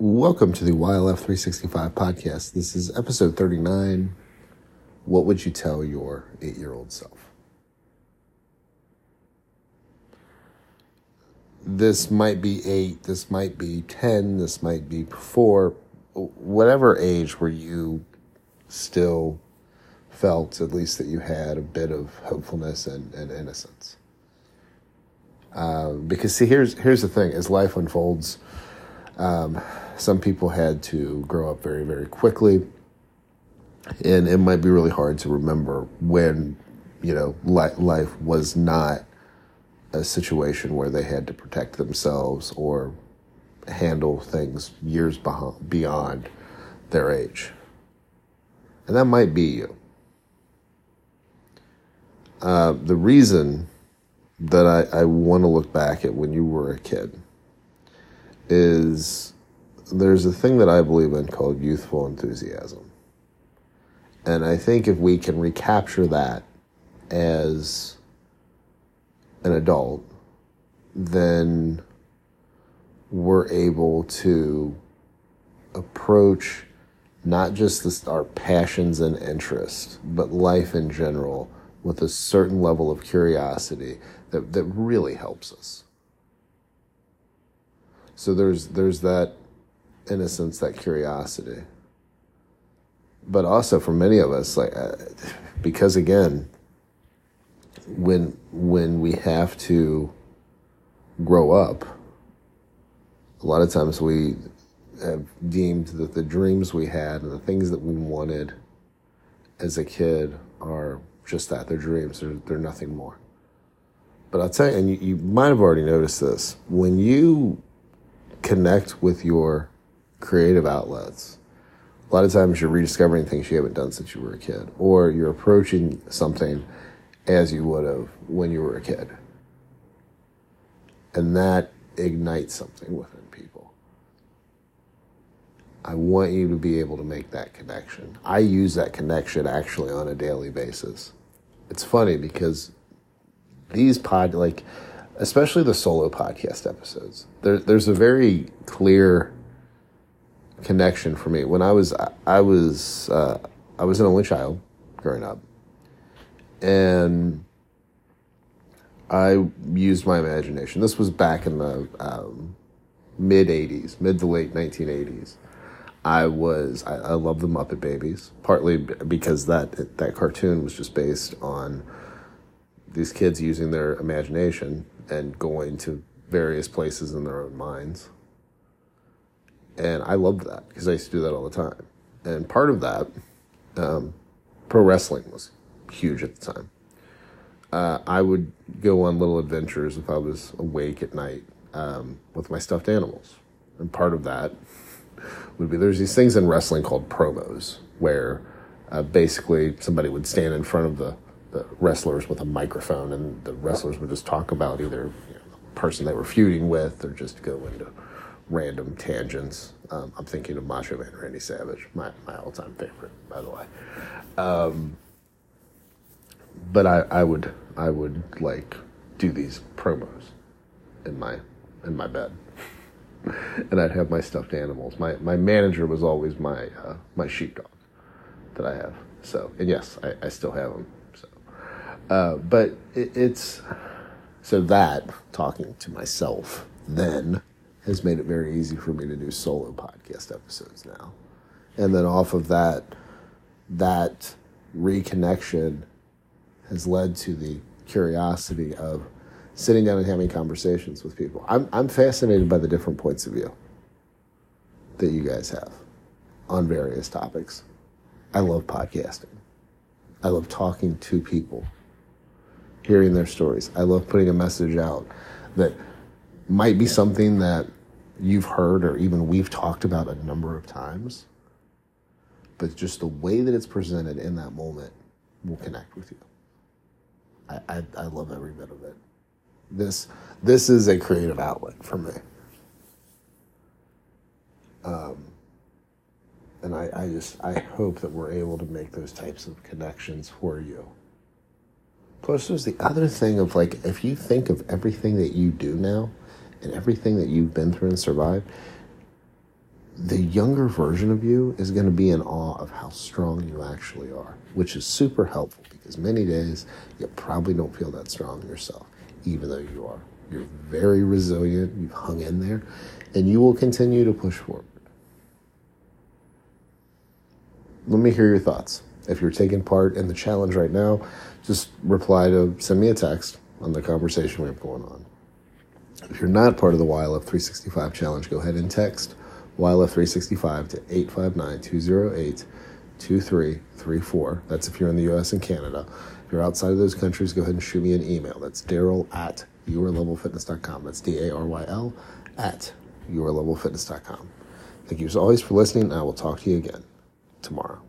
Welcome to the YLF 365 podcast. This is episode 39. What would you tell your eight year old self? This might be eight, this might be 10, this might be four, whatever age where you still felt at least that you had a bit of hopefulness and, and innocence. Uh, because see, here's here's the thing: as life unfolds, um, some people had to grow up very very quickly, and it might be really hard to remember when you know li- life was not a situation where they had to protect themselves or handle things years beyond their age, and that might be you. Uh, the reason that I, I want to look back at when you were a kid is there's a thing that I believe in called youthful enthusiasm. And I think if we can recapture that as an adult, then we're able to approach not just this, our passions and interests, but life in general with a certain level of curiosity that, that really helps us. So there's there's that innocence, that curiosity. But also for many of us, like uh, because again, when when we have to grow up, a lot of times we have deemed that the dreams we had and the things that we wanted as a kid are just that. They're dreams. They're, they're nothing more. But i'll tell you and you, you might have already noticed this. When you connect with your creative outlets a lot of times you're rediscovering things you haven't done since you were a kid or you're approaching something as you would have when you were a kid and that ignites something within people I want you to be able to make that connection. I use that connection actually on a daily basis. It's funny because these pod, like, especially the solo podcast episodes, there, there's a very clear connection for me. When I was, I was, uh, I was an only child growing up, and I used my imagination. This was back in the um, mid '80s, mid to late 1980s I was I, I love the Muppet Babies partly because that that cartoon was just based on these kids using their imagination and going to various places in their own minds. And I loved that because I used to do that all the time. And part of that, um, pro wrestling was huge at the time. Uh, I would go on little adventures if I was awake at night um, with my stuffed animals. And part of that would be there's these things in wrestling called promos where uh, basically somebody would stand in front of the, the wrestlers with a microphone and the wrestlers would just talk about either you know, the person they were feuding with or just go into random tangents. Um, I'm thinking of Macho Man Randy Savage, my, my all time favorite, by the way. Um, but I, I would I would like do these promos in my in my bed. and I'd have my stuffed animals. My my manager was always my uh, my sheepdog that I have. So and yes, I, I still have them. So, uh, but it, it's so that talking to myself then has made it very easy for me to do solo podcast episodes now, and then off of that, that reconnection has led to the curiosity of sitting down and having conversations with people. I'm, I'm fascinated by the different points of view that you guys have on various topics. I love podcasting. I love talking to people, hearing their stories. I love putting a message out that might be something that you've heard or even we've talked about a number of times, but just the way that it's presented in that moment will connect with you. I, I, I love every bit of it. This this is a creative outlet for me. Um, and I, I just I hope that we're able to make those types of connections for you. Plus, there's the other thing of like if you think of everything that you do now and everything that you've been through and survived, the younger version of you is going to be in awe of how strong you actually are, which is super helpful because many days you probably don't feel that strong yourself, even though you are. You're very resilient, you've hung in there, and you will continue to push forward. Let me hear your thoughts. If you're taking part in the challenge right now, just reply to send me a text on the conversation we have going on. If you're not part of the YLF 365 challenge, go ahead and text YLF 365 to 859 208 2334. That's if you're in the US and Canada. If you're outside of those countries, go ahead and shoot me an email. That's Daryl at yourlevelfitness.com. That's D A R Y L at yourlevelfitness.com. Thank you as always for listening. and I will talk to you again tomorrow.